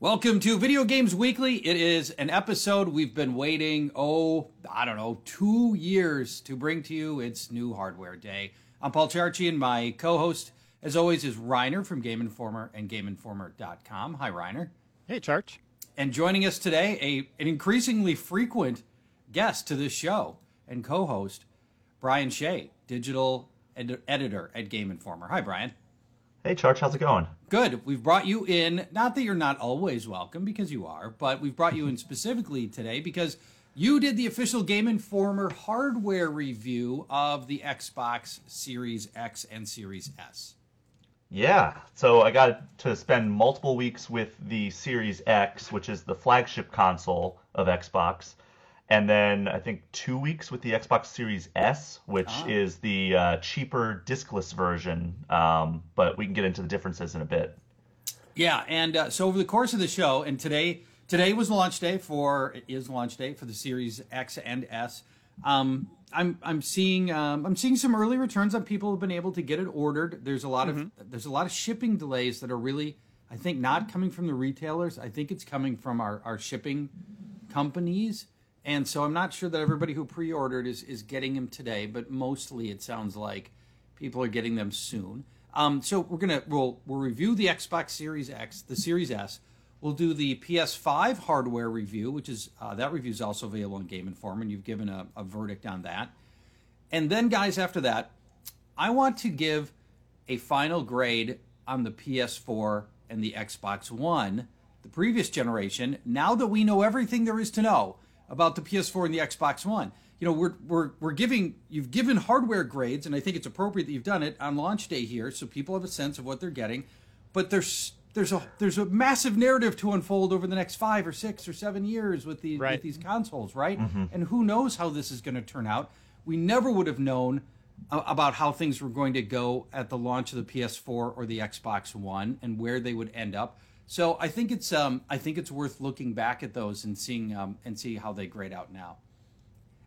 Welcome to Video Games Weekly. It is an episode we've been waiting, oh, I don't know, two years to bring to you. It's New Hardware Day. I'm Paul Charchian, and my co host, as always, is Reiner from Game Informer and GameInformer.com. Hi, Reiner. Hey, Charch. And joining us today, a, an increasingly frequent guest to this show and co host, Brian Shea, digital ed- editor at Game Informer. Hi, Brian. Hey, Charch, how's it going? Good. We've brought you in, not that you're not always welcome, because you are, but we've brought you in specifically today because you did the official Game Informer hardware review of the Xbox Series X and Series S. Yeah, so I got to spend multiple weeks with the Series X, which is the flagship console of Xbox, and then I think two weeks with the Xbox Series S, which Ah. is the uh, cheaper discless version. Um, but we can get into the differences in a bit. Yeah, and uh, so over the course of the show, and today today was launch day for it is launch day for the Series X and S. Um, I'm I'm seeing um, I'm seeing some early returns on people who've been able to get it ordered. There's a lot of there's a lot of shipping delays that are really I think not coming from the retailers. I think it's coming from our, our shipping companies. And so I'm not sure that everybody who pre-ordered is is getting them today, but mostly it sounds like people are getting them soon. Um, so we're gonna we'll we'll review the Xbox Series X, the Series S. We'll do the PS5 hardware review, which is uh, that review is also available on Game Informer, and you've given a, a verdict on that. And then, guys, after that, I want to give a final grade on the PS4 and the Xbox One, the previous generation. Now that we know everything there is to know about the PS4 and the Xbox One, you know we're we're we're giving you've given hardware grades, and I think it's appropriate that you've done it on launch day here, so people have a sense of what they're getting. But there's there's a there's a massive narrative to unfold over the next five or six or seven years with the with these consoles, right? Mm-hmm. And who knows how this is going to turn out? We never would have known uh, about how things were going to go at the launch of the PS4 or the Xbox One and where they would end up. So I think it's um, I think it's worth looking back at those and seeing um, and see how they grade out now.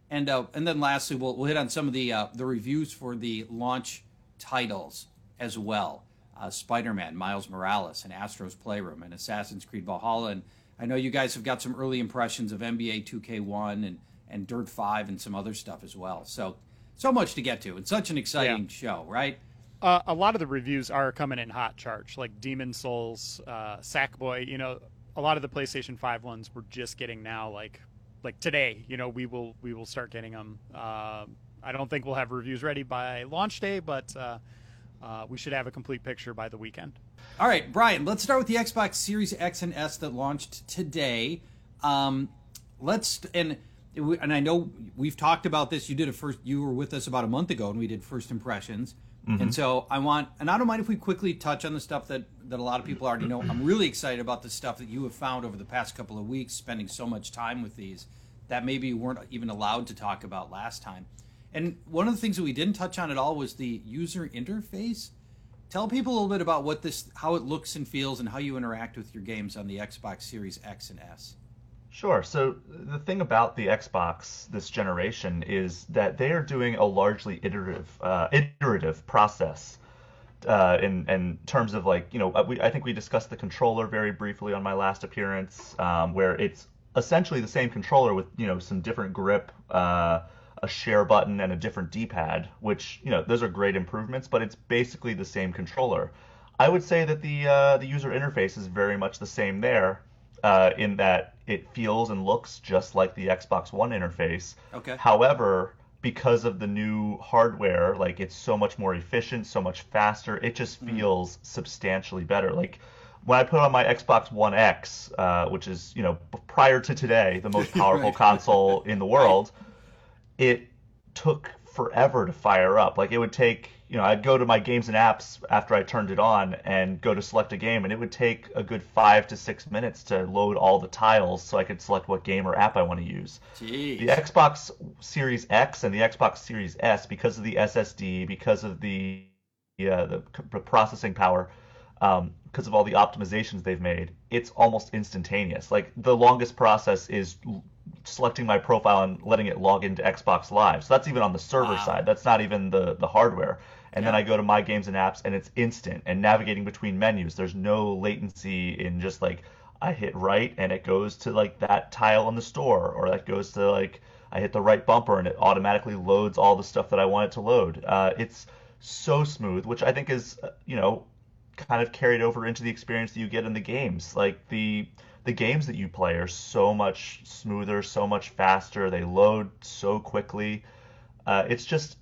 And uh, and then lastly, we'll, we'll hit on some of the uh, the reviews for the launch titles as well. Uh, Spider-Man, Miles Morales, and Astro's Playroom, and Assassin's Creed Valhalla. And I know you guys have got some early impressions of NBA 2K21 and and Dirt 5 and some other stuff as well. So so much to get to. It's such an exciting show, right? Uh, a lot of the reviews are coming in hot Charch, like Demon's Souls, uh, Sackboy. You know, a lot of the PlayStation Five ones we're just getting now, like like today. You know, we will we will start getting them. Uh, I don't think we'll have reviews ready by launch day, but uh, uh, we should have a complete picture by the weekend. All right, Brian, let's start with the Xbox Series X and S that launched today. Um, let's and and I know we've talked about this. You did a first. You were with us about a month ago, and we did first impressions. And mm-hmm. so I want, and I don't mind if we quickly touch on the stuff that that a lot of people already know. I'm really excited about the stuff that you have found over the past couple of weeks, spending so much time with these that maybe you weren't even allowed to talk about last time. And one of the things that we didn't touch on at all was the user interface. Tell people a little bit about what this, how it looks and feels, and how you interact with your games on the Xbox Series X and S. Sure. So the thing about the Xbox this generation is that they are doing a largely iterative, uh, iterative process. Uh, in, in terms of like, you know, we, I think we discussed the controller very briefly on my last appearance, um, where it's essentially the same controller with, you know, some different grip, uh, a share button, and a different D-pad, which, you know, those are great improvements, but it's basically the same controller. I would say that the uh, the user interface is very much the same there, uh, in that it feels and looks just like the Xbox One interface. Okay. However, because of the new hardware, like it's so much more efficient, so much faster, it just feels substantially better. Like when I put on my Xbox One X, uh, which is you know prior to today the most powerful Right. console in the world, it took forever to fire up. Like it would take, you know, I'd go to my games and apps after I turned it on and go to select a game, and it would take a good five to six minutes to load all the tiles so I could select what game or app I want to use. Jeez. The Xbox Series X and the Xbox Series S, because of the SSD, because of the uh, the processing power, um, because of all the optimizations they've made, it's almost instantaneous. Like the longest process is selecting my profile and letting it log into Xbox Live. So that's even on the server Wow. side. That's not even the the hardware. And then I go to my games and apps, and it's instant. And navigating between menus, there's no latency in just like I hit right and it goes to like that tile in the store, or that goes to like I hit the right bumper and it automatically loads all the stuff that I want it to load. Uh, it's so smooth, which I think is uh, you know kind of carried over into the experience that you get in the games. Like the the games that you play are so much smoother, so much faster. They load so quickly. Uh, it's just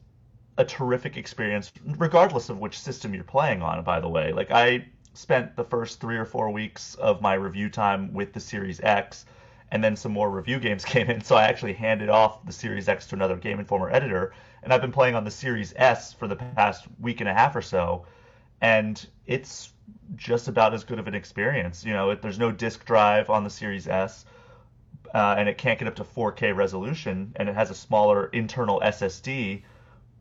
a terrific experience, regardless of which system you're playing on. By the way, like I spent the first three or four weeks of my review time with the Series X, and then some more review games came in, so I actually handed off the Series X to another Game Informer editor, and I've been playing on the Series S for the past week and a half or so, and it's just about as good of an experience. You know, it, there's no disk drive on the Series S, uh, and it can't get up to 4K resolution, and it has a smaller internal SSD.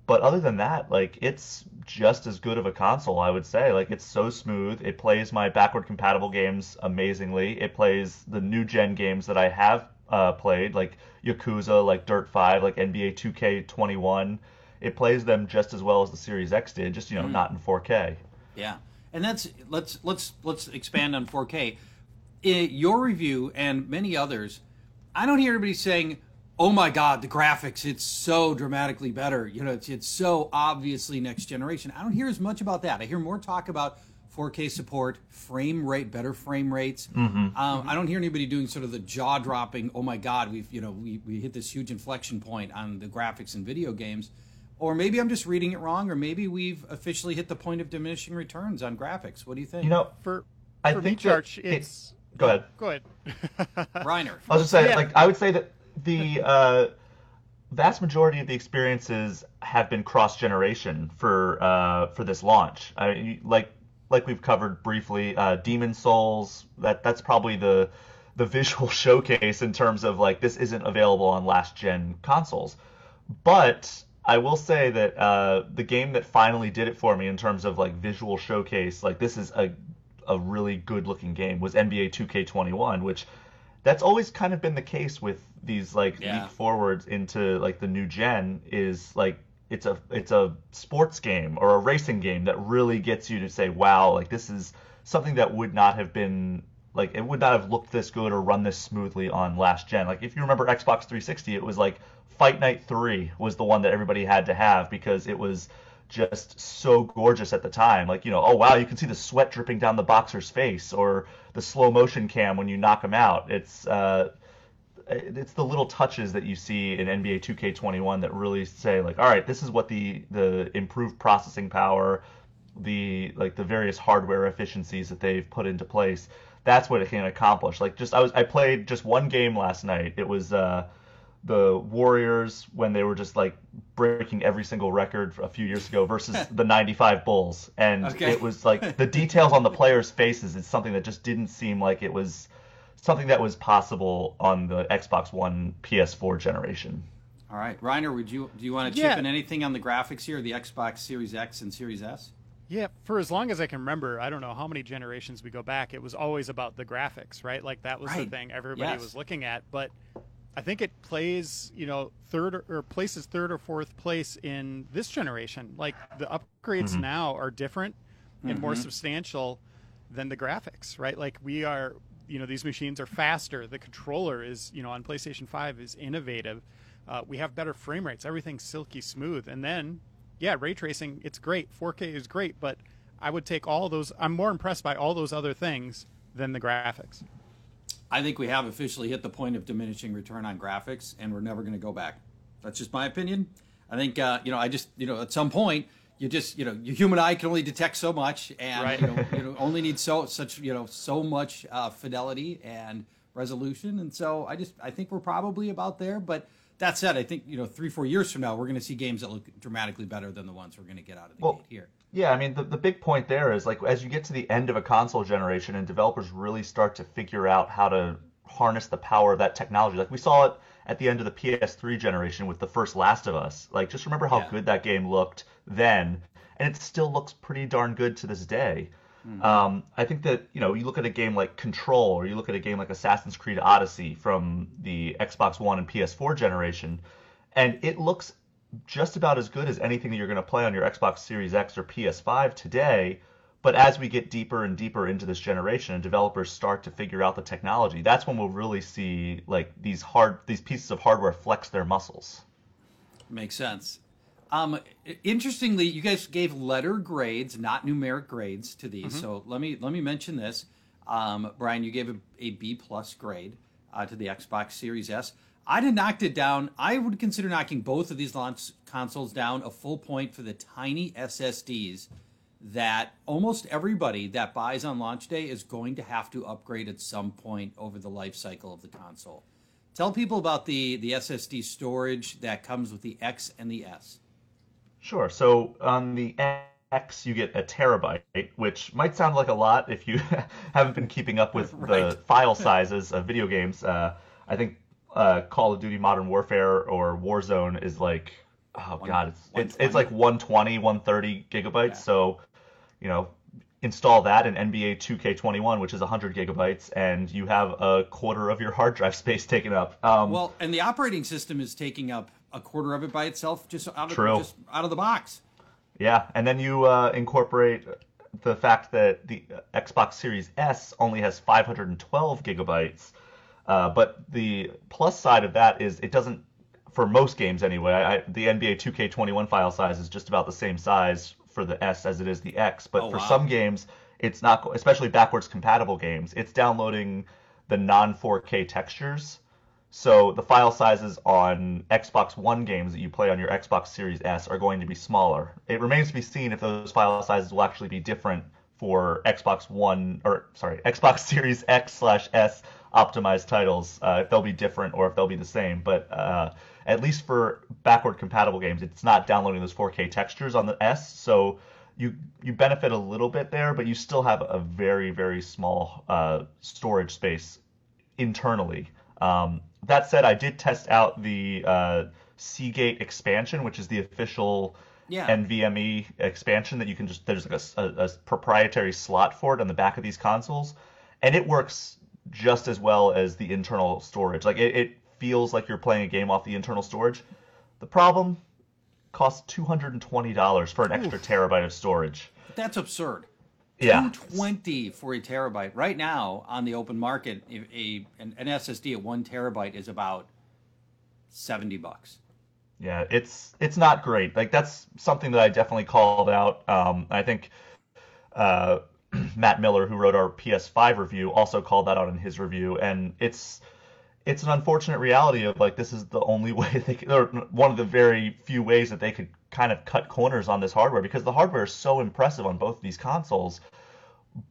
But other than that, like it's just as good of a console, I would say. Like it's so smooth. It plays my backward compatible games amazingly. It plays the new gen games that I have uh, played, like Yakuza, like Dirt 5, like NBA 2K21. It plays them just as well as the Series X did, just you know, mm. not in 4K. Yeah and that's let's let's let's expand on 4K. In your review and many others, I don't hear anybody saying, "Oh my God, the graphics! It's so dramatically better." You know, it's it's so obviously next generation. I don't hear as much about that. I hear more talk about 4K support, frame rate, better frame rates. Mm-hmm. Um, I don't hear anybody doing sort of the jaw dropping. Oh my God, we've you know we we hit this huge inflection point on the graphics in video games or maybe I'm just reading it wrong, or maybe we've officially hit the point of diminishing returns on graphics. What do you think? You know, for, I for think me, Charch, it's go ahead. Go ahead, Reiner. I was just saying, yeah. like, I would say that the uh, vast majority of the experiences have been cross generation for uh, for this launch. I mean, like like we've covered briefly, uh, Demon's Souls. That that's probably the the visual showcase in terms of like this isn't available on last gen consoles, but I will say that uh, the game that finally did it for me in terms of like visual showcase, like this is a a really good looking game, was NBA 2K21, which that's always kind of been the case with these like yeah. leap forwards into like the new gen is like it's a it's a sports game or a racing game that really gets you to say wow like this is something that would not have been like it would not have looked this good or run this smoothly on last gen like if you remember Xbox 360 it was like Fight Night 3 was the one that everybody had to have because it was just so gorgeous at the time. Like, you know, oh wow, you can see the sweat dripping down the boxer's face or the slow motion cam when you knock him out. It's uh it's the little touches that you see in NBA 2K21 that really say like, all right, this is what the the improved processing power, the like the various hardware efficiencies that they've put into place. That's what it can accomplish. Like just I was I played just one game last night. It was uh the Warriors when they were just like breaking every single record a few years ago versus the 95 Bulls. And okay. it was like the details on the players' faces is something that just didn't seem like it was something that was possible on the Xbox One PS4 generation. All right, Reiner, would you do you want to chip yeah. in anything on the graphics here, the Xbox Series X and Series S? Yeah, for as long as I can remember, I don't know how many generations we go back, it was always about the graphics, right? Like that was right. the thing everybody yes. was looking at. But I think it plays, you know, third or, or, places third or fourth place in this generation. Like the upgrades mm-hmm. now are different and mm-hmm. more substantial than the graphics, right? Like we are, you know, these machines are faster. The controller is, you know, on PlayStation 5 is innovative. Uh, we have better frame rates. Everything's silky smooth. And then, yeah, ray tracing, it's great. 4K is great, but I would take all those. I'm more impressed by all those other things than the graphics. I think we have officially hit the point of diminishing return on graphics, and we're never going to go back. That's just my opinion. I think uh, you know, I just you know, at some point, you just you know, your human eye can only detect so much, and right. you, know, you know, only need so such you know so much uh, fidelity and resolution, and so I just I think we're probably about there, but. That said, I think you know three, four years from now, we're going to see games that look dramatically better than the ones we're going to get out of the well, gate here. Yeah, I mean, the, the big point there is like as you get to the end of a console generation and developers really start to figure out how to harness the power of that technology. Like we saw it at the end of the PS3 generation with the first Last of Us. Like just remember how yeah. good that game looked then, and it still looks pretty darn good to this day. Mm-hmm. Um, I think that you know you look at a game like Control or you look at a game like Assassin's Creed Odyssey from the Xbox One and PS4 generation, and it looks just about as good as anything that you're going to play on your Xbox Series X or PS5 today. But as we get deeper and deeper into this generation and developers start to figure out the technology, that's when we'll really see like these hard these pieces of hardware flex their muscles. Makes sense. Um, interestingly, you guys gave letter grades, not numeric grades, to these. Mm-hmm. So let me let me mention this. Um, Brian, you gave a, a B plus grade uh, to the Xbox Series S. I'd have knocked it down. I would consider knocking both of these launch consoles down a full point for the tiny SSDs that almost everybody that buys on launch day is going to have to upgrade at some point over the life cycle of the console. Tell people about the, the SSD storage that comes with the X and the S. Sure. So on the X, you get a terabyte, which might sound like a lot if you haven't been keeping up with right. the file sizes of video games. Uh, I think uh, Call of Duty Modern Warfare or Warzone is like, oh One, god, it's it's, it's like 120, 130 gigabytes. Yeah. So you know, install that in NBA 2K21, which is 100 gigabytes, and you have a quarter of your hard drive space taken up. Um, well, and the operating system is taking up a quarter of it by itself, just out of true. just out of the box. Yeah, and then you uh, incorporate the fact that the Xbox Series S only has 512 gigabytes. Uh, but the plus side of that is it doesn't, for most games anyway, I, the NBA 2K21 file size is just about the same size for the S as it is the X. But oh, for wow. some games, it's not, especially backwards compatible games, it's downloading the non 4K textures. So the file sizes on Xbox One games that you play on your Xbox Series S are going to be smaller. It remains to be seen if those file sizes will actually be different for Xbox One or sorry Xbox Series X slash S optimized titles. Uh, if they'll be different or if they'll be the same, but uh, at least for backward compatible games, it's not downloading those 4K textures on the S, so you you benefit a little bit there, but you still have a very very small uh, storage space internally. Um, that said, I did test out the uh, Seagate expansion, which is the official yeah. NVMe expansion that you can just there's like a, a, a proprietary slot for it on the back of these consoles, and it works just as well as the internal storage. Like it, it feels like you're playing a game off the internal storage. The problem costs two hundred and twenty dollars for an Oof. extra terabyte of storage. That's absurd. Yeah, two twenty for a terabyte right now on the open market. A an, an SSD at one terabyte is about seventy bucks. Yeah, it's it's not great. Like that's something that I definitely called out. Um, I think uh, Matt Miller, who wrote our PS5 review, also called that out in his review, and it's it's an unfortunate reality of like this is the only way they can, or one of the very few ways that they could kind of cut corners on this hardware because the hardware is so impressive on both of these consoles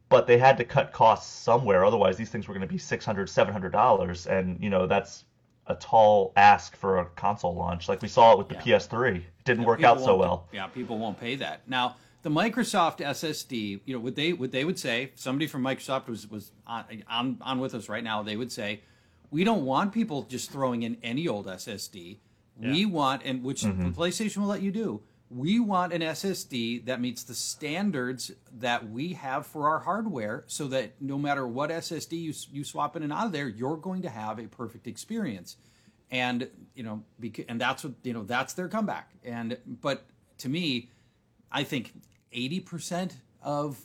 but they had to cut costs somewhere otherwise these things were going to be 600 700 dollars and you know that's a tall ask for a console launch. Like we saw it with the yeah. ps3 it didn't yeah, work out so well. Yeah people won't pay that. Now the microsoft ssd you know what they what they would say somebody from microsoft was was on, on, on with us right now they would say we don't want people just throwing in any old SSD. Yeah. We want, and which mm-hmm. PlayStation will let you do. We want an SSD that meets the standards that we have for our hardware, so that no matter what SSD you you swap in and out of there, you're going to have a perfect experience. And you know, and that's what you know. That's their comeback. And but to me, I think eighty percent of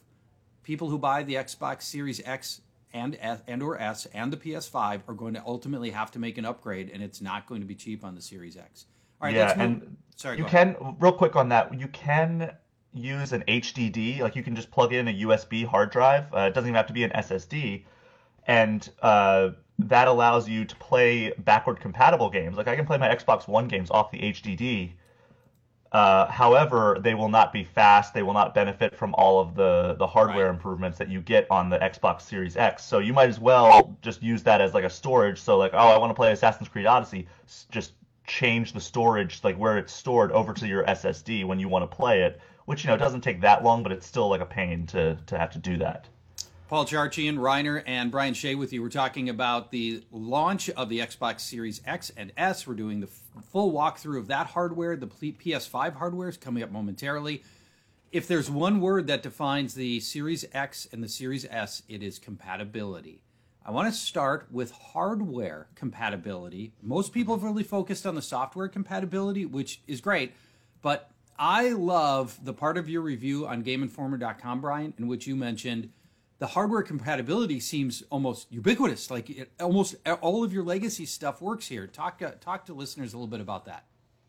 people who buy the Xbox Series X and and or S and the PS5 are going to ultimately have to make an upgrade, and it's not going to be cheap on the Series X. All right, yeah, and sorry, you can real quick on that. You can use an HDD, like you can just plug in a USB hard drive. Uh, it doesn't even have to be an SSD, and uh, that allows you to play backward compatible games. Like I can play my Xbox One games off the HDD uh, however, they will not be fast. They will not benefit from all of the, the hardware right. improvements that you get on the Xbox Series X. So you might as well just use that as like a storage. So like, oh, I want to play Assassin's Creed Odyssey. Just change the storage, like where it's stored, over to your SSD when you want to play it. Which you know doesn't take that long, but it's still like a pain to to have to do that. Paul Charchian, Reiner, and Brian Shea with you. We're talking about the launch of the Xbox Series X and S. We're doing the f- full walkthrough of that hardware. The PS5 hardware is coming up momentarily. If there's one word that defines the Series X and the Series S, it is compatibility. I want to start with hardware compatibility. Most people have really focused on the software compatibility, which is great, but I love the part of your review on GameInformer.com, Brian, in which you mentioned the hardware compatibility seems almost ubiquitous. Like it, almost all of your legacy stuff works here. Talk uh, talk to listeners a little bit about that.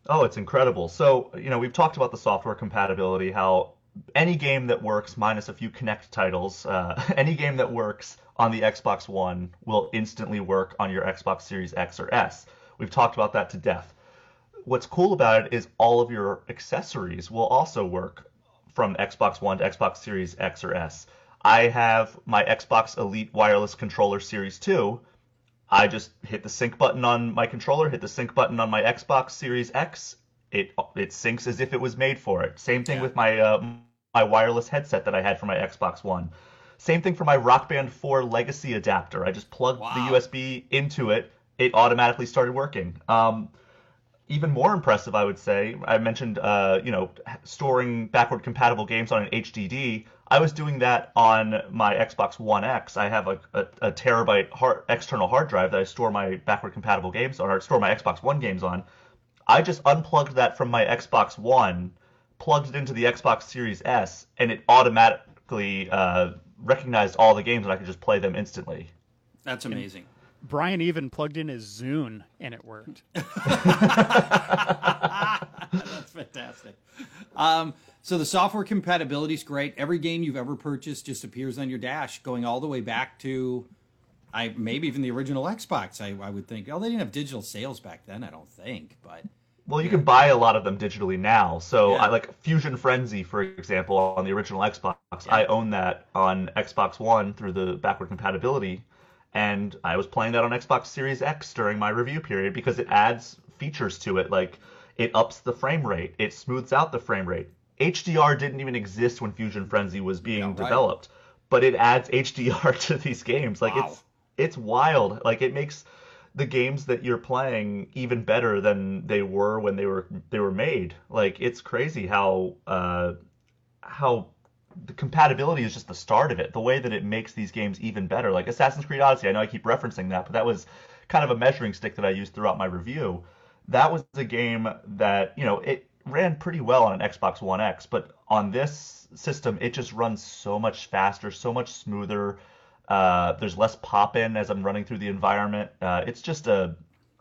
Oh, it's incredible. So you know we've talked about the software compatibility, how any game that works minus a few Kinect titles, uh, any game that works on the Xbox One will instantly work on your Xbox Series X or S. We've talked about that to death. What's cool about it is all of your accessories will also work from Xbox One to Xbox Series X or S. I have my Xbox Elite Wireless Controller Series 2. I just hit the sync button on my controller, hit the sync button on my Xbox Series X. It it syncs as if it was made for it. Same thing yeah. with my uh, my wireless headset that I had for my Xbox One. Same thing for my Rock Band 4 Legacy adapter. I just plugged wow. the USB into it. It automatically started working. Um, even more impressive, I would say. I mentioned, uh, you know, storing backward compatible games on an HDD. I was doing that on my Xbox One X. I have a, a, a terabyte hard, external hard drive that I store my backward compatible games on, or store my Xbox One games on. I just unplugged that from my Xbox One, plugged it into the Xbox Series S, and it automatically uh, recognized all the games, and I could just play them instantly. That's amazing. Brian even plugged in his Zune and it worked. That's fantastic. Um, so the software compatibility is great. Every game you've ever purchased just appears on your dash, going all the way back to, I maybe even the original Xbox. I, I would think. Oh, they didn't have digital sales back then. I don't think, but. Well, you can buy a lot of them digitally now. So, yeah. I, like Fusion Frenzy, for example, on the original Xbox, yeah. I own that on Xbox One through the backward compatibility and I was playing that on Xbox Series X during my review period because it adds features to it like it ups the frame rate, it smooths out the frame rate. HDR didn't even exist when Fusion Frenzy was being yeah, right. developed, but it adds HDR to these games. Like wow. it's it's wild. Like it makes the games that you're playing even better than they were when they were they were made. Like it's crazy how uh, how the compatibility is just the start of it. The way that it makes these games even better. Like Assassin's Creed Odyssey, I know I keep referencing that, but that was kind of a measuring stick that I used throughout my review. That was a game that, you know, it ran pretty well on an Xbox One X, but on this system, it just runs so much faster, so much smoother. Uh, there's less pop in as I'm running through the environment. Uh, it's just a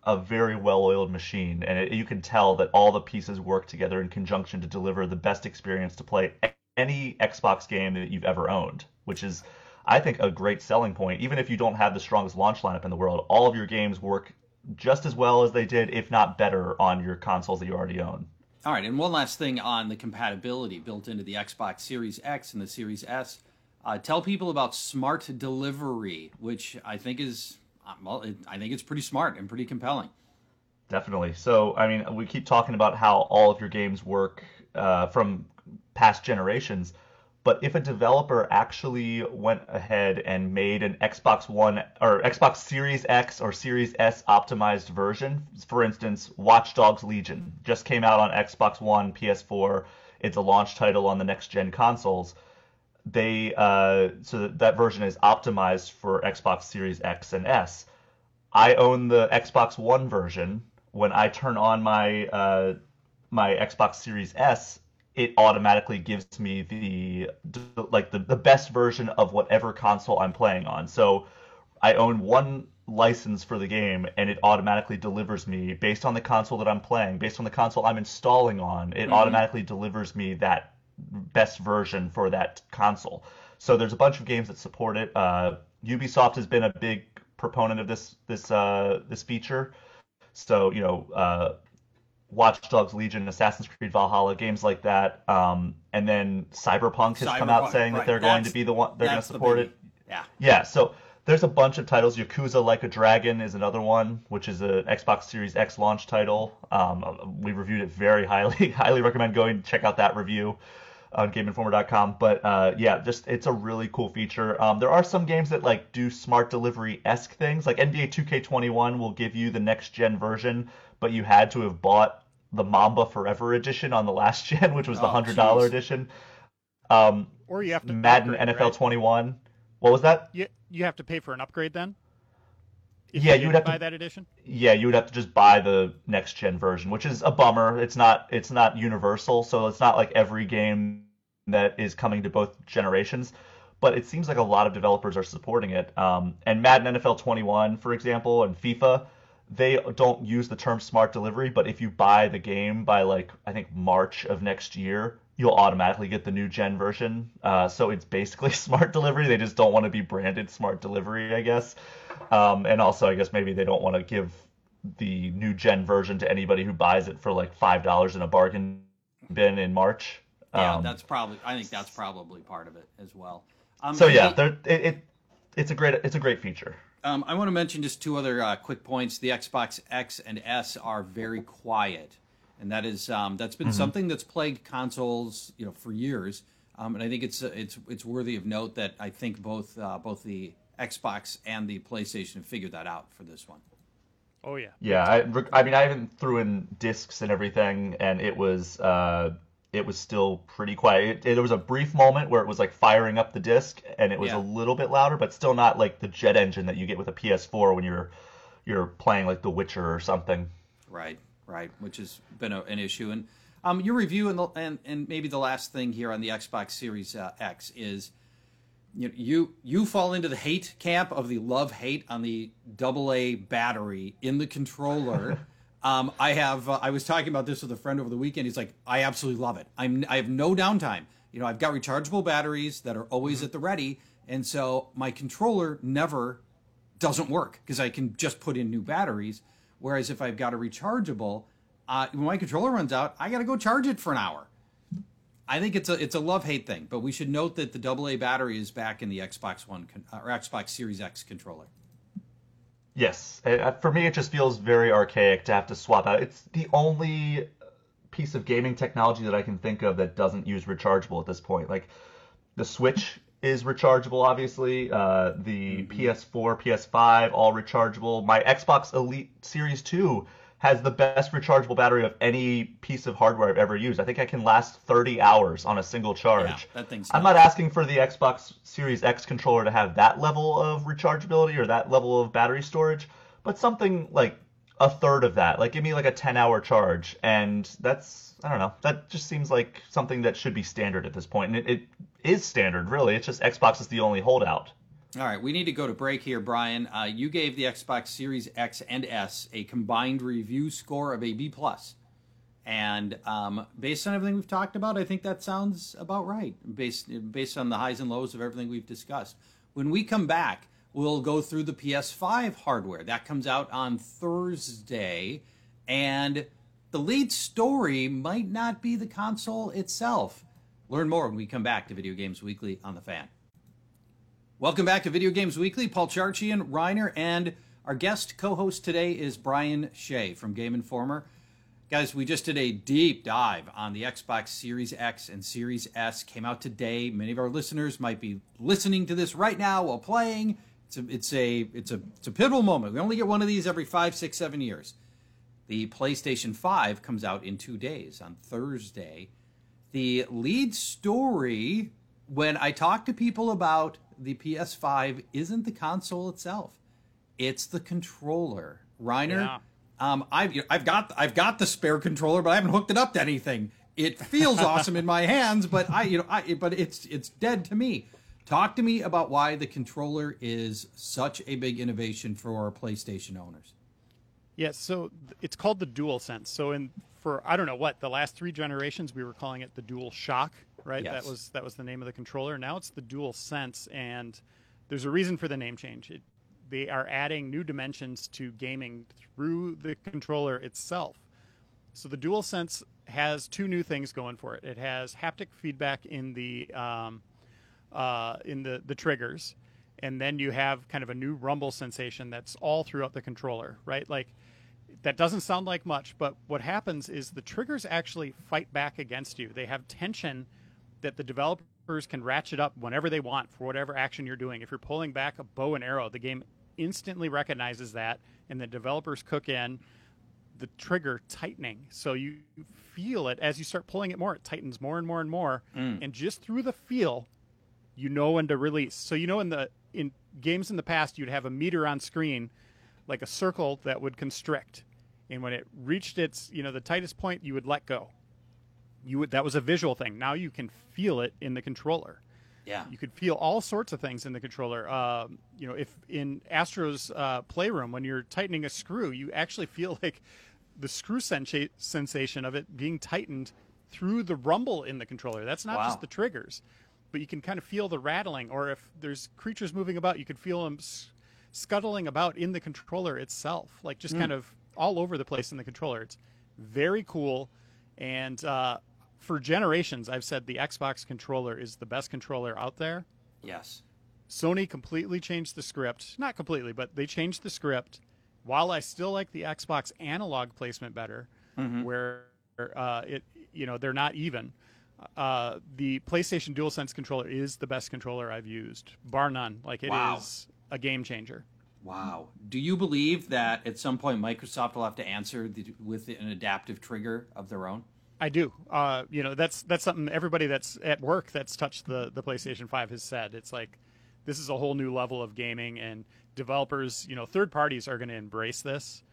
a very well-oiled machine, and it, you can tell that all the pieces work together in conjunction to deliver the best experience to play any Xbox game that you've ever owned, which is, I think, a great selling point. Even if you don't have the strongest launch lineup in the world, all of your games work just as well as they did, if not better, on your consoles that you already own. All right, and one last thing on the compatibility built into the Xbox Series X and the Series S. Uh, tell people about Smart Delivery, which I think is uh, well, it, I think it's pretty smart and pretty compelling. Definitely. So, I mean, we keep talking about how all of your games work uh, from past generations. But if a developer actually went ahead and made an Xbox One or Xbox Series X or Series S optimized version, for instance, Watch Dogs Legion just came out on Xbox One, PS4. It's a launch title on the next gen consoles. They uh, so that, that version is optimized for Xbox Series X and S. I own the Xbox One version. When I turn on my uh, my Xbox Series S, it automatically gives me the like the, the best version of whatever console I'm playing on. So I own one license for the game and it automatically delivers me based on the console that I'm playing, based on the console I'm installing on, it mm-hmm. automatically delivers me that best version for that console. So there's a bunch of games that support it. Uh, Ubisoft has been a big proponent of this this uh, this feature. So you know, uh, Watch Dogs Legion, Assassin's Creed Valhalla, games like that. Um, and then Cyberpunk has Cyberpunk, come out saying right. that they're that's, going to be the one they're going to support it. Yeah. Yeah. So there's a bunch of titles. Yakuza Like a Dragon is another one, which is an Xbox Series X launch title. Um, we reviewed it very highly. highly recommend going to check out that review on GameInformer.com. But uh, yeah, just it's a really cool feature. Um, there are some games that like do smart delivery esque things. Like NBA 2K21 will give you the next gen version, but you had to have bought the Mamba Forever edition on the last gen, which was the oh, hundred dollar edition. Um, or you have to Madden upgrade, NFL right? 21. What was that? You you have to pay for an upgrade then. if Yeah, you would have to- buy that edition. Yeah, you would have to just buy the next gen version, which is a bummer. It's not it's not universal, so it's not like every game that is coming to both generations. But it seems like a lot of developers are supporting it. Um, and Madden NFL 21, for example, and FIFA, they don't use the term smart delivery, but if you buy the game by like I think March of next year, you'll automatically get the new gen version. Uh, so it's basically smart delivery. They just don't want to be branded smart delivery, I guess. Um, and also, I guess maybe they don't want to give the new gen version to anybody who buys it for like five dollars in a bargain bin in March. Yeah, Um, that's probably. I think that's probably part of it as well. Um, so yeah, it, it it's a great it's a great feature. Um, I want to mention just two other uh, quick points. The Xbox X and S are very quiet, and that is um, that's been something that's plagued consoles, you know, for years. Um, and I think it's uh, it's it's worthy of note that I think both uh, both the Xbox and the PlayStation figured that out for this one. Oh yeah. Yeah, I, I mean, I even threw in discs and everything, and it was uh, it was still pretty quiet. It, there was a brief moment where it was like firing up the disc, and it was Yeah. a little bit louder, but still not like the jet engine that you get with a PS4 when you're you're playing like The Witcher or something. Right, right, which has been a, an issue. And um, your review and, the, and and maybe the last thing here on the Xbox Series uh, X is you, know, you you fall into the hate camp of the love hate on the AA battery in the controller. um, I have uh, I was talking about this with a friend over the weekend. He's like, I absolutely love it. I'm I have no downtime. You know, I've got rechargeable batteries that are always at the ready, and so my controller never doesn't work because I can just put in new batteries. Whereas if I've got a rechargeable, uh, when my controller runs out, I got to go charge it for an hour. I think it's a it's a love hate thing, but we should note that the AA battery is back in the Xbox One con- uh, or Xbox Series X controller. Yes, Uh, for me, it just feels very archaic to have to swap out. It's the only piece of gaming technology that I can think of that doesn't use rechargeable at this point. Like the Switch is rechargeable, obviously. Uh, the PS4, PS5, all rechargeable. My Xbox Elite Series 2 has the best rechargeable battery of any piece of hardware I've ever used. I think I can last 30 hours on a single charge. Yeah, that thing's I'm not asking for the Xbox Series X controller to have that level of rechargeability or that level of battery storage, but something like a third of that. Like give me like a 10 hour charge and that's I don't know. That just seems like something that should be standard at this point. And it, it is standard really. It's just Xbox is the only holdout. All right, we need to go to break here, Brian. Uh, you gave the Xbox Series X and S a combined review score of a B plus, and um, based on everything we've talked about, I think that sounds about right. Based based on the highs and lows of everything we've discussed. When we come back, we'll go through the PS5 hardware that comes out on Thursday, and the lead story might not be the console itself. Learn more when we come back to Video Games Weekly on the Fan. Welcome back to Video Games Weekly. Paul Charchian, Reiner, and our guest co-host today is Brian Shea from Game Informer. Guys, we just did a deep dive on the Xbox Series X and Series S. Came out today. Many of our listeners might be listening to this right now while playing. It's a it's a it's a it's a pivotal moment. We only get one of these every five, six, seven years. The PlayStation 5 comes out in two days on Thursday. The lead story when I talk to people about the PS5 isn't the console itself; it's the controller. Reiner, Yeah. um, I've I've got I've got the spare controller, but I haven't hooked it up to anything. It feels awesome in my hands, but I you know I but it's it's dead to me. Talk to me about why the controller is such a big innovation for our PlayStation owners. Yeah, so it's called the Dual Sense. So in for I don't know what the last three generations we were calling it the Dual Shock, right? Yes. That was that was the name of the controller. Now it's the Dual Sense, and there's a reason for the name change. It, they are adding new dimensions to gaming through the controller itself. So the Dual Sense has two new things going for it. It has haptic feedback in the um, uh, in the the triggers, and then you have kind of a new rumble sensation that's all throughout the controller, right? Like that doesn't sound like much, but what happens is the triggers actually fight back against you. They have tension that the developers can ratchet up whenever they want for whatever action you're doing. If you're pulling back a bow and arrow, the game instantly recognizes that, and the developers cook in the trigger tightening. So you feel it as you start pulling it more, it tightens more and more and more. Mm. And just through the feel, you know when to release. So you know in the in games in the past you'd have a meter on screen like a circle that would constrict, and when it reached its you know the tightest point, you would let go. You would that was a visual thing. Now you can feel it in the controller. Yeah. You could feel all sorts of things in the controller. Uh, you know, if in Astro's uh, Playroom, when you're tightening a screw, you actually feel like the screw sensa- sensation of it being tightened through the rumble in the controller. That's not Wow. just the triggers, but you can kind of feel the rattling. Or if there's creatures moving about, you could feel them s- scuttling about in the controller itself, like just kind of all over the place in the controller. It's very cool. And uh, for generations, I've said the Xbox controller is the best controller out there. Yes. Sony completely changed the script. Not completely, but they changed the script. While I still like the Xbox analog placement better, where uh, it you know they're not even. Uh, the PlayStation DualSense controller is the best controller I've used, bar none. Like it is Wow. a game changer. Wow. Do you believe that at some point Microsoft will have to answer the, with an adaptive trigger of their own? I do. Uh, you know, that's that's something everybody that's at work that's touched the the PlayStation 5 has said. It's like this is a whole new level of gaming and developers, you know, third parties are going to embrace this.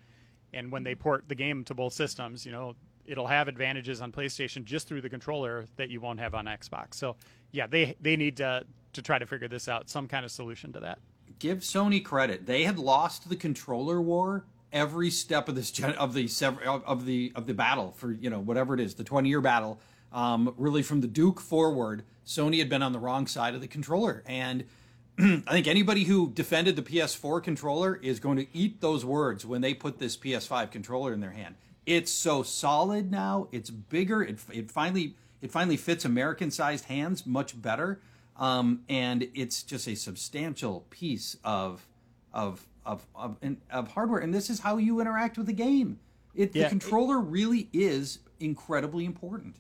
And when they port the game to both systems, you know, it'll have advantages on PlayStation just through the controller that you won't have on Xbox. So, yeah, they they need to to try to figure this out, some kind of solution to that. Give Sony credit. They had lost the controller war every step of this gen- of the sev- of of the of the battle for you know whatever it is the 20 year battle um, really from the duke forward sony had been on the wrong side of the controller. And i think anybody who defended the ps4 controller is going to eat those words when they put this ps5 controller in their hand. It's so solid now. It's bigger. It, it finally it finally fits american sized hands much better. Um, and it's just a substantial piece of of of of, of hardware, and this is how you interact with the game. It, Yeah, the it- controller really is incredibly important.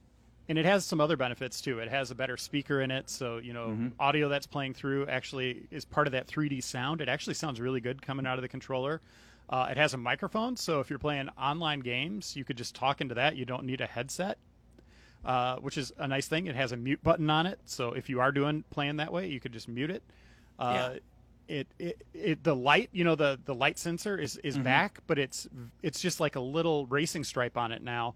and it has some other benefits too. It has a better speaker in it, so you know Mm-hmm. audio that's playing through actually is part of that 3D sound. It actually sounds really good coming out of the controller. Uh, it has a microphone, so if you're playing online games, you could just talk into that. You don't need a headset, uh, which is a nice thing. It has a mute button on it, so if you are doing playing that way, you could just mute it. Uh, It, it, it the light you know the the light sensor is is Mm-hmm. back but it's it's just like a little racing stripe on it now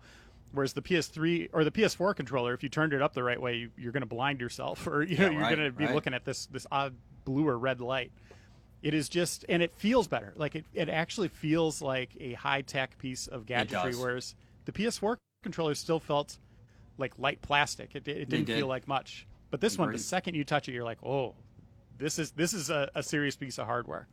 Whereas the PS3 or the PS4 controller, if you turned it up the right way, you, you're going to blind yourself, or you know, Yeah, you're right, going to be right. looking at this this odd blue or red light. It is just, and it feels better. Like it, it actually feels like a high tech piece of gadgetry. Whereas the PS4 controller still felt like light plastic. It, it didn't did. feel like much. But this one, the second you touch it, you're like, oh, this is this is a, a serious piece of hardware.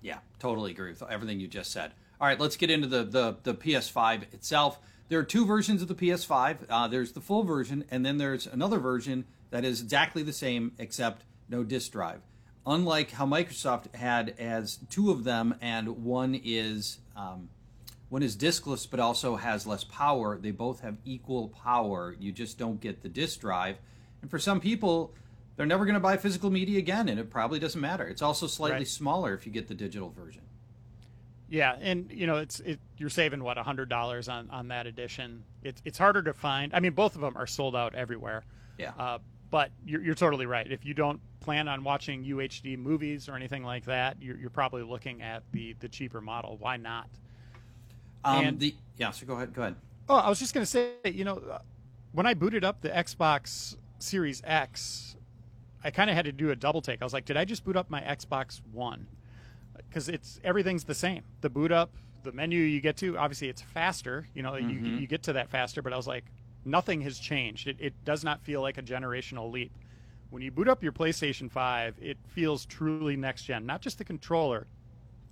Yeah, totally agree with everything you just said. All right, let's get into the the, the PS5 itself. There are two versions of the PS5. Uh, there's the full version, and then there's another version that is exactly the same except no disk drive. Unlike how Microsoft had as two of them, and one is um, one is diskless but also has less power. They both have equal power. You just don't get the disk drive. And for some people, they're never going to buy physical media again, and it probably doesn't matter. It's also slightly Right. smaller if you get the digital version. Yeah, and you know, it's it, you're saving what hundred dollars on on that edition. It's it's harder to find. I mean, both of them are sold out everywhere. Yeah. Uh, but you're you're totally right. If you don't plan on watching UHD movies or anything like that, you're you're probably looking at the the cheaper model. Why not? Um, and- the yeah. So go ahead. Go ahead. Oh, I was just going to say, you know, uh, when I booted up the Xbox Series X, I kind of had to do a double take. I was like, did I just boot up my Xbox One? Because it's everything's the same. The boot up, the menu you get to, obviously it's faster. You know, you, mm-hmm. you get to that faster. But I was like, nothing has changed. It, it does not feel like a generational leap. When you boot up your PlayStation 5, it feels truly next gen. Not just the controller,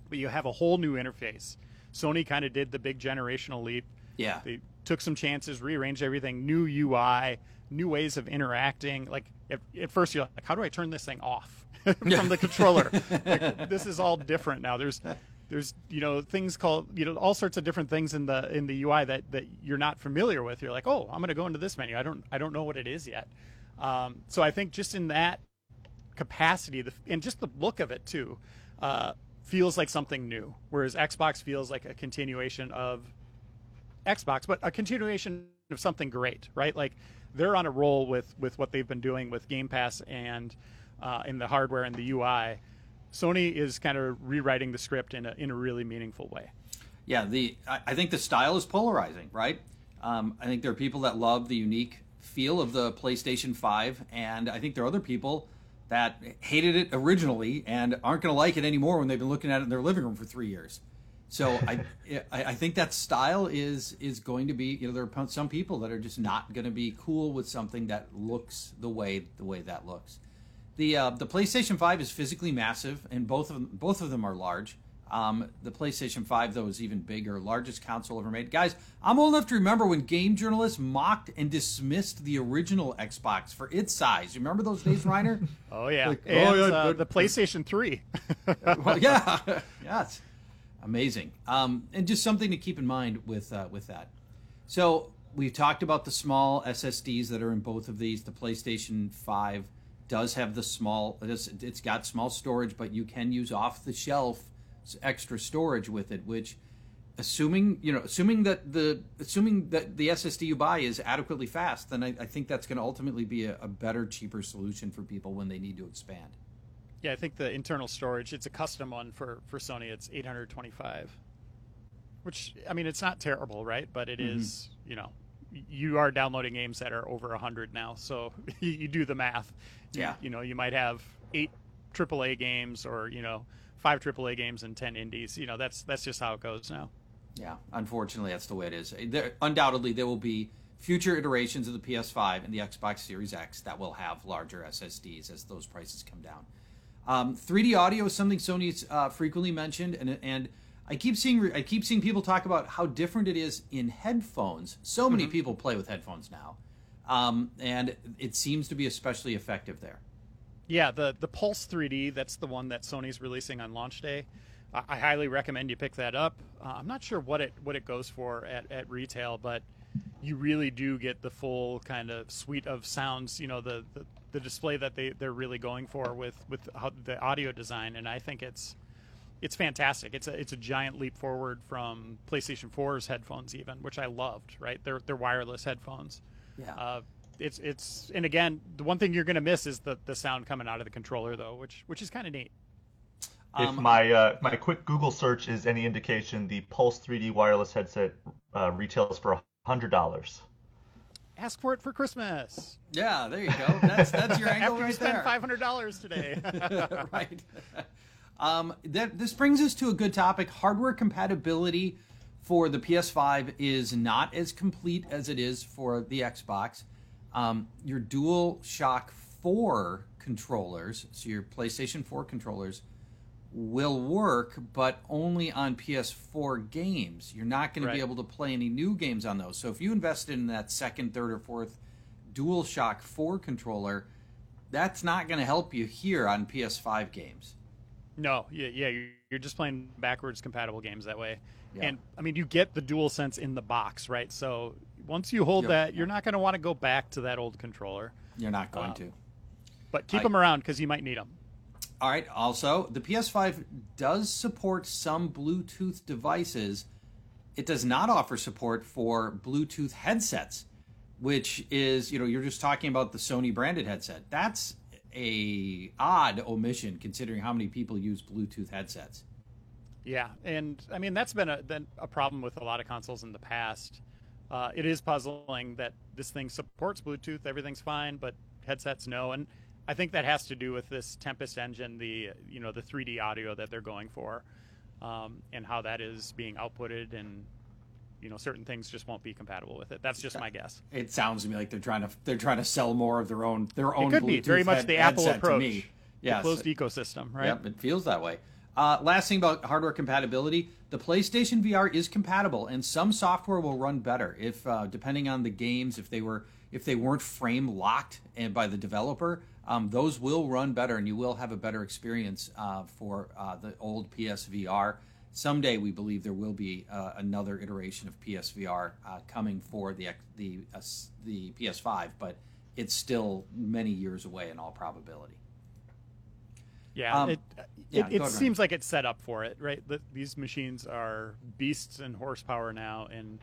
but you have a whole new interface. Sony kind of did the big generational leap. Yeah. They took some chances, rearranged everything, new UI, new ways of interacting. Like at, at first, you're like, "How do I turn this thing off from the controller?" like, this is all different now. There's, there's you know things called you know all sorts of different things in the in the UI that that you're not familiar with. You're like, "Oh, I'm going to go into this menu. I don't I don't know what it is yet." Um, so I think just in that capacity, the, and just the look of it too, uh, feels like something new. Whereas Xbox feels like a continuation of Xbox, but a continuation of something great, right? Like they're on a roll with with what they've been doing with Game Pass and uh, in the hardware and the UI. Sony is kind of rewriting the script in a in a really meaningful way. Yeah, the I, think the style is polarizing, right? Um, I think there are people that love the unique feel of the PlayStation 5, and I think there are other people that hated it originally and aren't going to like it anymore when they've been looking at it in their living room for three years. So I, I think that style is is going to be you know there are some people that are just not going to be cool with something that looks the way the way that looks. The uh, the PlayStation Five is physically massive, and both of them both of them are large. Um, the PlayStation 5, though, is even bigger, largest console ever made. Guys, I'm old enough to remember when game journalists mocked and dismissed the original Xbox for its size. You remember those days, Reiner? oh, yeah. Like, and oh, yeah, uh, the PlayStation 3. well, yeah. yes. Amazing. Um, and just something to keep in mind with, uh, with that. So we've talked about the small SSDs that are in both of these. The PlayStation 5 does have the small, it's, it's got small storage, but you can use off the shelf extra storage with it, which assuming you know assuming that the assuming that the ssd you buy is adequately fast then i, I think that's going to ultimately be a, a, better cheaper solution for people when they need to expand yeah i think the internal storage it's a custom one for for sony it's 825 which i mean it's not terrible right but it mm-hmm. is you know you are downloading games that are over 100 now so you, do the math yeah you, you know you might have eight aaa games or you know five AAA games and ten indies. You know, that's that's just how it goes now. Yeah, unfortunately, that's the way it is. There, undoubtedly, there will be future iterations of the PS5 and the Xbox Series X that will have larger SSDs as those prices come down. Um, 3D audio is something Sony's uh, frequently mentioned, and and I keep seeing I keep seeing people talk about how different it is in headphones. So many mm-hmm. people play with headphones now, um, and it seems to be especially effective there. Yeah, the the Pulse 3D. That's the one that Sony's releasing on launch day. I, I highly recommend you pick that up. Uh, I'm not sure what it what it goes for at, at retail, but you really do get the full kind of suite of sounds. You know, the, the, the display that they they're really going for with with the audio design, and I think it's it's fantastic. It's a it's a giant leap forward from PlayStation 4's headphones, even, which I loved. Right, they're they're wireless headphones. Yeah. Uh, it's it's and again the one thing you're going to miss is the the sound coming out of the controller though, which which is kind of neat. If um, my uh, my quick Google search is any indication, the Pulse 3D wireless headset uh, retails for hundred dollars. Ask for it for Christmas. Yeah, there you go. That's that's your angle After right you spend there. Five hundred dollars today. right. Um, that this brings us to a good topic: hardware compatibility for the PS5 is not as complete as it is for the Xbox um, your Dual Shock 4 controllers, so your PlayStation 4 controllers, will work, but only on PS4 games. You're not going right. to be able to play any new games on those. So if you invested in that second, third, or fourth Dual Shock 4 controller, that's not going to help you here on PS5 games. No, yeah, yeah, you're just playing backwards compatible games that way. Yeah. And I mean, you get the Dual Sense in the box, right? So once you hold yep. that, you're not going to want to go back to that old controller. You're not going um, to. But keep I, them around because you might need them. All right. Also, the PS5 does support some Bluetooth devices. It does not offer support for Bluetooth headsets, which is, you know, you're just talking about the Sony branded headset. That's a odd omission considering how many people use Bluetooth headsets. Yeah, and I mean that's been a been a problem with a lot of consoles in the past. Uh, it is puzzling that this thing supports Bluetooth, everything's fine, but headsets no. And I think that has to do with this Tempest engine, the you know the 3D audio that they're going for, um, and how that is being outputted, and you know certain things just won't be compatible with it. That's just my guess. It sounds to me like they're trying to they're trying to sell more of their own their own. It could Bluetooth be very much head, the Apple approach. To me. Yes. closed ecosystem, right? Yep, it feels that way. Uh, last thing about hardware compatibility, the PlayStation VR is compatible, and some software will run better if, uh, depending on the games, if they were if they weren't frame locked and by the developer, um, those will run better, and you will have a better experience uh, for uh, the old PSVR. Someday, we believe there will be uh, another iteration of PSVR uh, coming for the the the PS5, but it's still many years away in all probability. Yeah, um, it, yeah, it, it seems like it's set up for it, right? The, these machines are beasts in horsepower now, and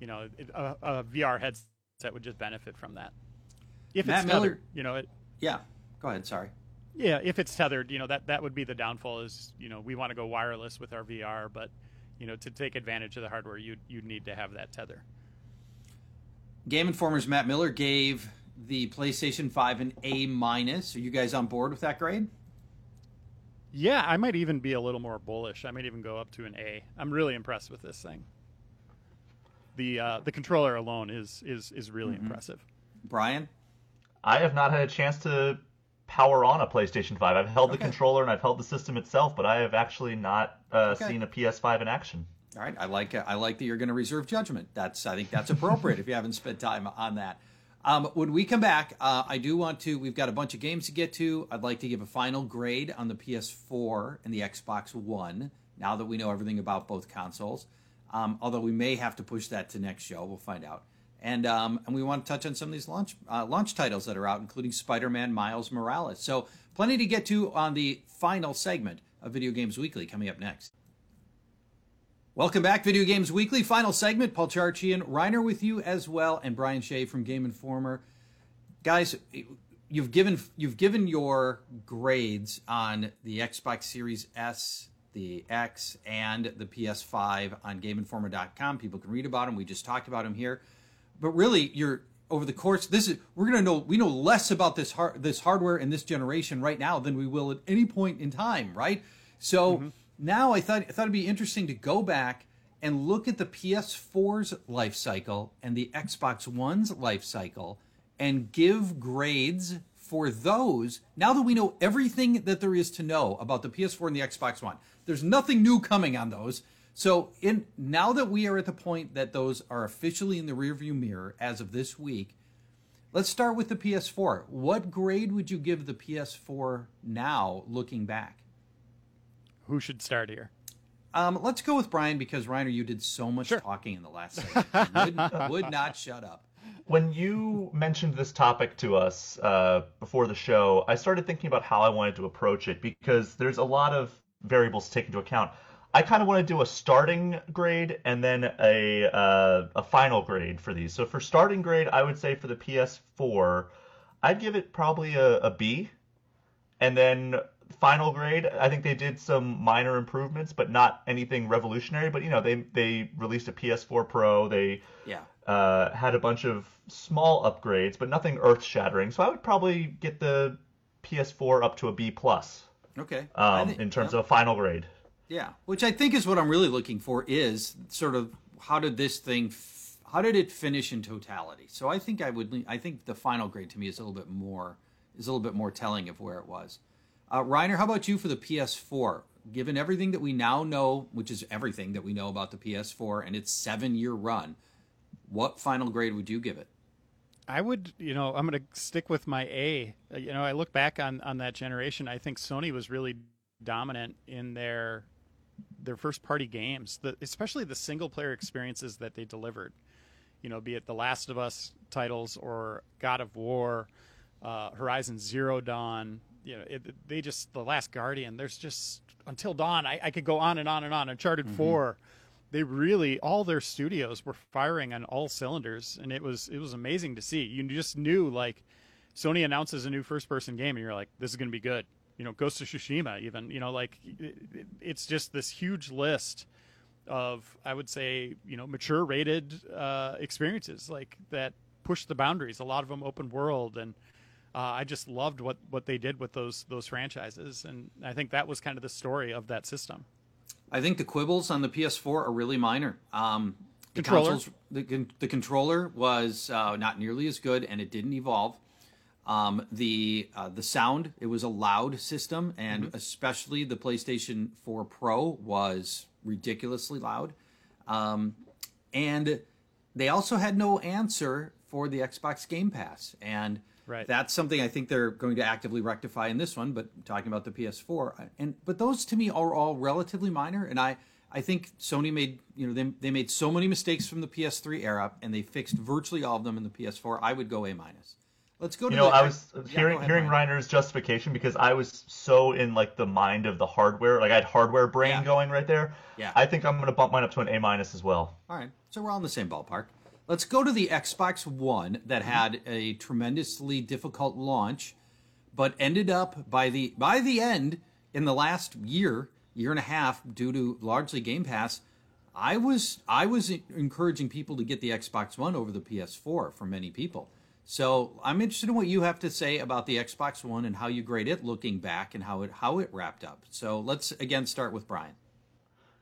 you know, it, a, a, VR headset would just benefit from that. If Matt it's Miller, tethered, you know, it. Yeah, go ahead. Sorry. Yeah, if it's tethered, you know that that would be the downfall. Is you know we want to go wireless with our VR, but you know to take advantage of the hardware, you you need to have that tether. Game Informer's Matt Miller gave the PlayStation 5 an A minus. Are you guys on board with that grade? Yeah, I might even be a little more bullish. I might even go up to an A. I'm really impressed with this thing. The uh, the controller alone is is is really mm-hmm. impressive. Brian, I have not had a chance to power on a PlayStation 5. I've held okay. the controller and I've held the system itself, but I have actually not uh, okay. seen a PS5 in action. All right, I like I like that you're going to reserve judgment. That's I think that's appropriate if you haven't spent time on that. Um, when we come back, uh, I do want to. We've got a bunch of games to get to. I'd like to give a final grade on the PS4 and the Xbox One. Now that we know everything about both consoles, um, although we may have to push that to next show, we'll find out. And um, and we want to touch on some of these launch uh, launch titles that are out, including Spider-Man Miles Morales. So plenty to get to on the final segment of Video Games Weekly coming up next. Welcome back, Video Games Weekly. Final segment. Paul Charchian, Reiner with you as well, and Brian Shea from Game Informer. Guys, you've given you've given your grades on the Xbox Series S, the X, and the PS5 on GameInformer.com. People can read about them. We just talked about them here, but really, you're over the course. This is we're gonna know we know less about this hard this hardware in this generation right now than we will at any point in time, right? So. Mm-hmm now I thought I thought it'd be interesting to go back and look at the PS4's life cycle and the Xbox One's life cycle and give grades for those now that we know everything that there is to know about the PS4 and the Xbox One. There's nothing new coming on those. So in now that we are at the point that those are officially in the rearview mirror as of this week, let's start with the PS4. What grade would you give the PS4 now looking back? who should start here? Um, let's go with Brian because Reiner, you did so much sure. talking in the last segment. would, would, not shut up. When you mentioned this topic to us uh, before the show, I started thinking about how I wanted to approach it because there's a lot of variables to take into account. I kind of want to do a starting grade and then a uh, a final grade for these. So for starting grade, I would say for the PS4, I'd give it probably a, a B, and then final grade, I think they did some minor improvements, but not anything revolutionary. But you know, they they released a PS4 Pro. They yeah uh, had a bunch of small upgrades, but nothing earth shattering. So I would probably get the PS4 up to a B plus. Okay. Um, think, in terms yeah. of a final grade. Yeah, which I think is what I'm really looking for is sort of how did this thing. F- how did it finish in totality? So I think I would. I think the final grade to me is a little bit more is a little bit more telling of where it was. Uh, Reiner, how about you for the PS4? Given everything that we now know, which is everything that we know about the PS4 and its seven year run, what final grade would you give it? I would, you know, I'm going to stick with my A. You know, I look back on on that generation. I think Sony was really dominant in their their first party games, the, especially the single player experiences that they delivered. You know, be it the Last of Us titles or God of War, uh, Horizon Zero Dawn, you know, it, they just the Last Guardian. There's just until dawn. I, I could go on and on and on. Uncharted mm-hmm. Four, they really all their studios were firing on all cylinders, and it was it was amazing to see. You just knew like Sony announces a new first person game, and you're like, this is going to be good. You know, Ghost of Tsushima, even you know, like it, it's just this huge list of I would say you know mature rated uh, experiences like that push the boundaries. A lot of them open world and uh, I just loved what what they did with those those franchises, and I think that was kind of the story of that system. I think the quibbles on the PS4 are really minor. Um, the controller, the, the controller was uh, not nearly as good, and it didn't evolve. Um, the uh, the sound it was a loud system, and mm-hmm. especially the PlayStation 4 Pro was ridiculously loud. Um, and they also had no answer for the Xbox Game Pass, and Right. That's something I think they're going to actively rectify in this one. But talking about the PS4, and but those to me are all relatively minor, and I I think Sony made you know they they made so many mistakes from the PS3 era, and they fixed virtually all of them in the PS4. I would go A minus. Let's go to. You know, the, I was yeah, hearing ahead, hearing Ryan. Reiner's justification because I was so in like the mind of the hardware, like I had hardware brain yeah. going right there. Yeah. I think I'm going to bump mine up to an A minus as well. All right, so we're all in the same ballpark. Let's go to the Xbox One that mm-hmm. had a tremendously difficult launch, but ended up by the by the end in the last year, year and a half, due to largely Game Pass. I was I was encouraging people to get the Xbox One over the PS4 for many people. So I'm interested in what you have to say about the Xbox One and how you grade it looking back and how it how it wrapped up. So let's again start with Brian.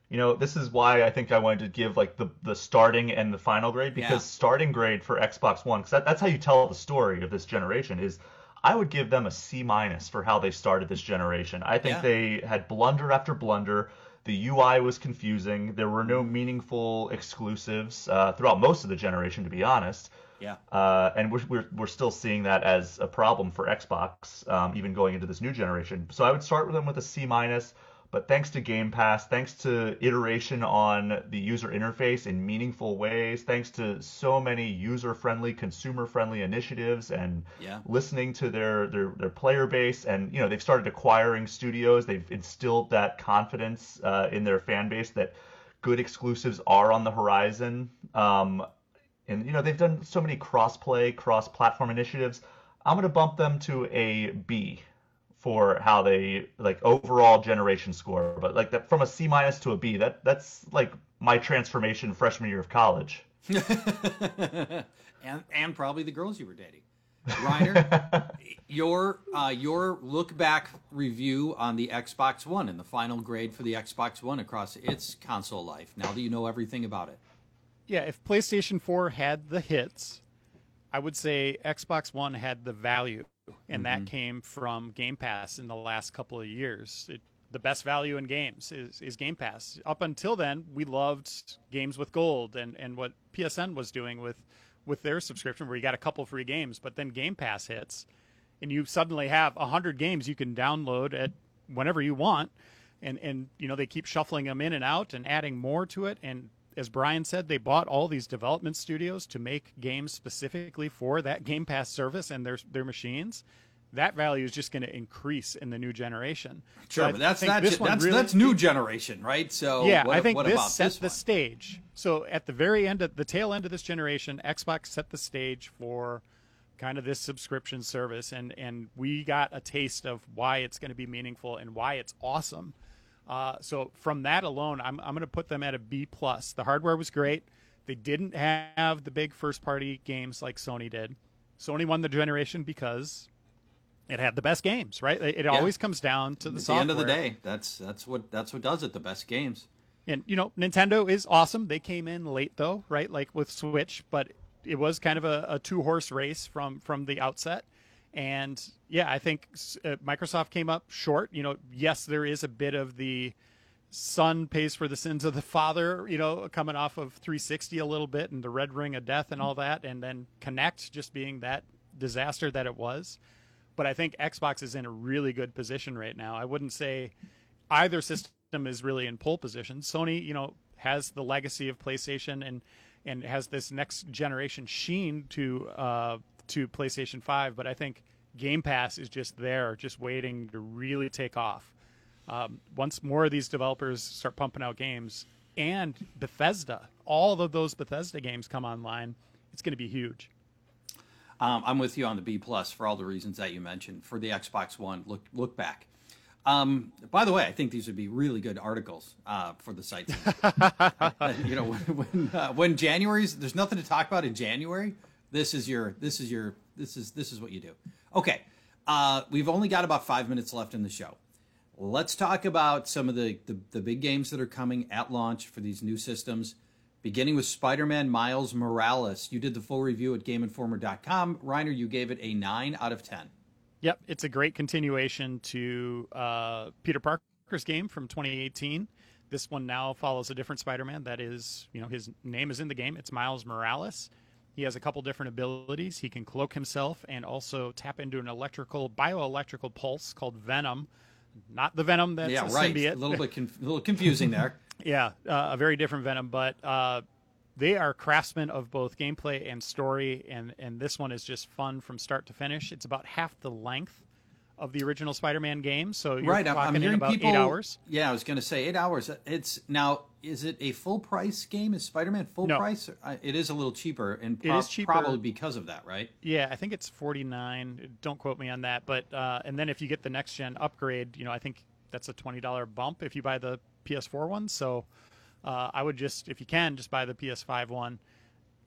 You know, this is why I think I wanted to give like the the starting and the final grade because yeah. starting grade for Xbox One because that, that's how you tell the story of this generation is I would give them a C minus for how they started this generation. I think yeah. they had blunder after blunder. The UI was confusing. There were no meaningful exclusives uh, throughout most of the generation, to be honest. Yeah. Uh, and we're, we're, we're still seeing that as a problem for Xbox, um, even going into this new generation. So I would start with them with a C minus. But thanks to Game Pass, thanks to iteration on the user interface in meaningful ways, thanks to so many user-friendly, consumer-friendly initiatives, and yeah. listening to their, their their player base, and you know they've started acquiring studios. They've instilled that confidence uh, in their fan base that good exclusives are on the horizon. Um, and you know they've done so many cross-play, cross-platform initiatives. I'm gonna bump them to a B for how they like overall generation score, but like that from a C minus to a B. That that's like my transformation freshman year of college. and and probably the girls you were dating. Reiner, your uh, your look back review on the Xbox One and the final grade for the Xbox One across its console life. Now that you know everything about it yeah, if PlayStation 4 had the hits, I would say Xbox One had the value, and mm-hmm. that came from Game Pass in the last couple of years. It, the best value in games is, is Game Pass. Up until then, we loved games with gold and, and what PSN was doing with, with their subscription, where you got a couple free games, but then Game Pass hits, and you suddenly have 100 games you can download at whenever you want. And, and you know they keep shuffling them in and out and adding more to it and as Brian said, they bought all these development studios to make games specifically for that Game Pass service and their their machines. That value is just going to increase in the new generation. Sure, so but that's not that's really, that's new generation, right? So yeah, what, I think this set this the stage. So at the very end of the tail end of this generation, Xbox set the stage for kind of this subscription service, and and we got a taste of why it's going to be meaningful and why it's awesome uh, so from that alone, I'm, I'm going to put them at a B plus. The hardware was great. They didn't have the big first party games like Sony did. Sony won the generation because it had the best games, right? It, yeah. always comes down to the the end of the day, that's that's what that's what does it. The best games. And you know, Nintendo is awesome. They came in late though, right? Like with Switch, but it was kind of a, a two horse race from from the outset. And yeah, I think uh, Microsoft came up short. You know, yes, there is a bit of the son pays for the sins of the father, you know, coming off of 360 a little bit and the red ring of death and all that, and then Kinect just being that disaster that it was. But I think Xbox is in a really good position right now. I wouldn't say either system is really in pole position. Sony, you know, has the legacy of PlayStation and and has this next generation sheen to uh, to PlayStation 5, but I think Game Pass is just there, just waiting to really take off. Um, once more of these developers start pumping out games and Bethesda, all of those Bethesda games come online, it's going to be huge. Um, I'm with you on the B plus for all the reasons that you mentioned. For the Xbox One, look look back. Um, by the way, I think these would be really good articles uh, for the site. you know, when when, uh, when January's there's nothing to talk about in January. This is your this is your this is this is what you do. Okay. Uh, we've only got about five minutes left in the show. Let's talk about some of the, the, the big games that are coming at launch for these new systems. Beginning with Spider-Man Miles Morales. You did the full review at GameInformer.com. Reiner, you gave it a nine out of ten. Yep, it's a great continuation to uh, Peter Parker's game from 2018. This one now follows a different Spider-Man. That is, you know, his name is in the game. It's Miles Morales. He has a couple different abilities. He can cloak himself and also tap into an electrical, bioelectrical pulse called Venom. Not the Venom that's yeah, a right. symbiote. A little bit, conf- a little confusing there. yeah, uh, a very different Venom, but uh, they are craftsmen of both gameplay and story, and and this one is just fun from start to finish. It's about half the length of the original Spider-Man game, so you're right. I'm, I'm hearing about people, eight hours. Yeah, I was going to say eight hours. It's now is it a full price game? Is Spider Man full No. price? It is a little cheaper, and It prob- is cheaper. probably because of that, right? Yeah, I think it's 49. Don't quote me on that, but uh, and then if you get the next gen upgrade, you know, I think that's a $20 bump if you buy the PS4 one. So uh, I would just, if you can, just buy the PS5 one.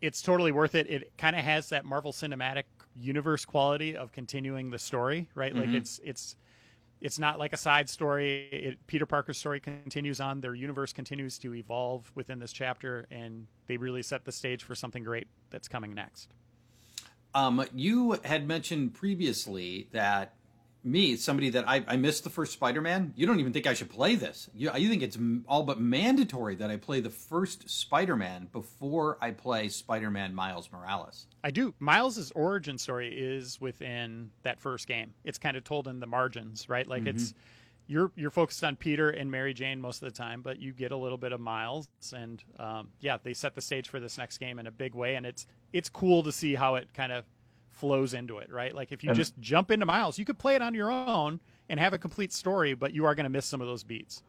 It's totally worth it. It kind of has that Marvel Cinematic Universe quality of continuing the story, right? Like it's it's it's not like a side story. It, Peter Parker's story continues on. Their universe continues to evolve within this chapter, and they really set the stage for something great that's coming next. Um, you had mentioned previously that me, somebody that I, I missed the first Spider-Man. You don't even think I should play this. You, you think it's all but mandatory that I play the first Spider-Man before I play Spider-Man Miles Morales. I do. Miles' origin story is within that first game. It's kind of told in the margins, right? Like it's you're you're focused on Peter and Mary Jane most of the time, but you get a little bit of Miles, and um, yeah, they set the stage for this next game in a big way, and it's it's cool to see how it kind of flows into it, right? Like if you And- just jump into Miles, you could play it on your own and have a complete story, but you are going to miss some of those beats.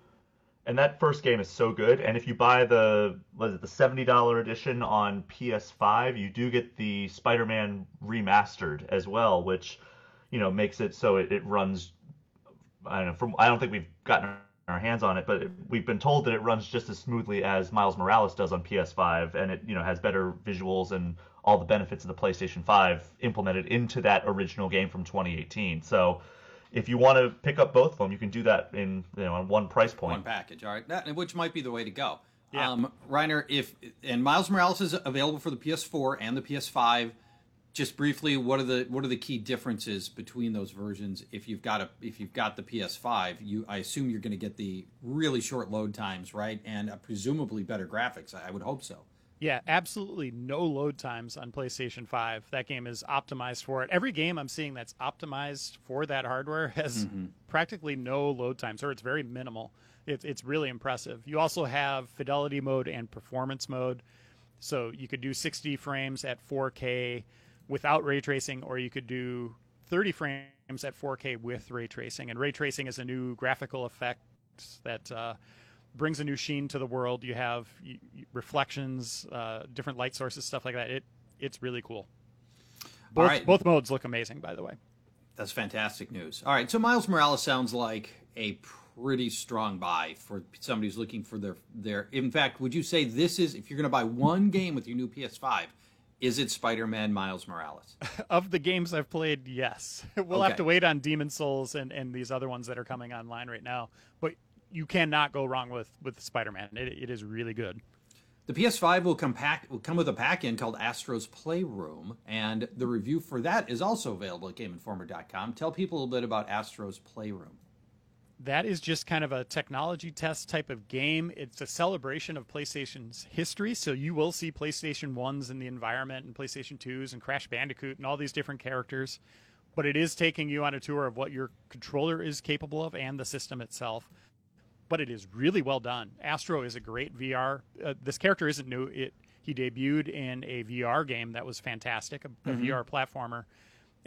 And that first game is so good. And if you buy the was it, the seventy dollar edition on PS5, you do get the Spider-Man remastered as well, which you know makes it so it, it runs. I don't know. From I don't think we've gotten our hands on it, but it, we've been told that it runs just as smoothly as Miles Morales does on PS5, and it you know has better visuals and all the benefits of the PlayStation 5 implemented into that original game from 2018. So. If you want to pick up both of them, you can do that in you know on one price point. One package, all right, that, which might be the way to go. Yeah. Um, Reiner, if and Miles Morales is available for the PS4 and the PS5. Just briefly, what are the what are the key differences between those versions? If you've got a if you've got the PS5, you I assume you're going to get the really short load times, right, and uh, presumably better graphics. I, I would hope so. Yeah, absolutely no load times on PlayStation 5. That game is optimized for it. Every game I'm seeing that's optimized for that hardware has practically no load times, or it's very minimal. It's it's really impressive. You also have fidelity mode and performance mode, so you could do 60 frames at 4K without ray tracing, or you could do 30 frames at 4K with ray tracing. And ray tracing is a new graphical effect that uh, brings a new sheen to the world. You have reflections, uh, different light sources, stuff like that. It it's really cool. Both, right. both modes look amazing, by the way. That's fantastic news. All right, so Miles Morales sounds like a pretty strong buy for somebody who's looking for their their. In fact, would you say this is if you're going to buy one game with your new PS5, is it Spider-Man Miles Morales? Of the games I've played, yes. we'll Okay. have to wait on Demon Souls and, and these other ones that are coming online right now. But you cannot go wrong with with Spider-Man. It, it is really good. The PS5 will come pack will come with a pack-in called Astro's Playroom, and the review for that is also available at GameInformer.com. Tell people a little bit about Astro's Playroom. that is just kind of a technology test type of game. It's a celebration of PlayStation's history. So you will see PlayStation 1s in the environment and PlayStation 2s and Crash Bandicoot and all these different characters. But it is taking you on a tour of what your controller is capable of and the system itself. But it is really well done. Astro is a great VR. Uh, this character isn't new. It he debuted in a VR game that was fantastic, a, a VR platformer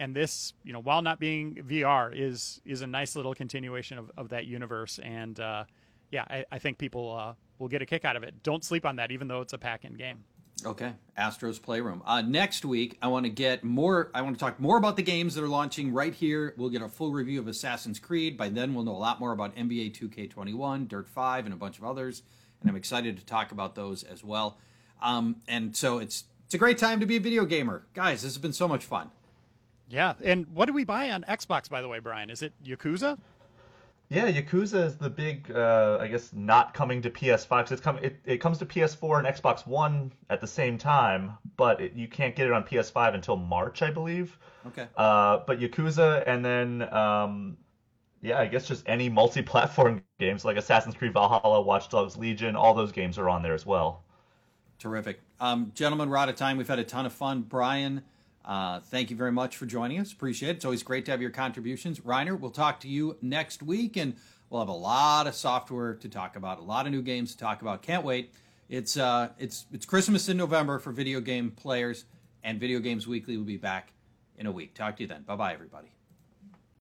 and this you know while not being vr is is a nice little continuation of, of that universe and uh, yeah I, I think people uh, will get a kick out of it don't sleep on that even though it's a pack-in game Okay, Astro's Playroom. Uh, next week, I want to get more. I want to talk more about the games that are launching right here. We'll get a full review of Assassin's Creed. By then, we'll know a lot more about NBA 2K21, Dirt 5, and a bunch of others. And I'm excited to talk about those as well. Um, and so it's it's a great time to be a video gamer, guys. This has been so much fun. yeah and what do we buy on xbox by the way brian is it yakuza Yeah, Yakuza is the big, uh, I guess, not coming to PS5 'cause it's come, it, it comes to PS4 and Xbox One at the same time, but it, you can't get it on PS5 until March, I believe. Okay. Uh, but Yakuza and then, um, yeah, I guess just any multi-platform games like Assassin's Creed Valhalla, Watch Dogs Legion, all those games are on there as well. Terrific. Um, gentlemen, we're out of time. We've had a ton of fun. Brian, uh, thank you very much for joining us. Appreciate it. It's always great to have your contributions. Reiner, we'll talk to you next week, and we'll have a lot of software to talk about, a lot of new games to talk about. Can't wait. It's uh, it's it's Christmas in November for video game players, and Video Games Weekly will be back in a week. Talk to you then. Bye bye, everybody.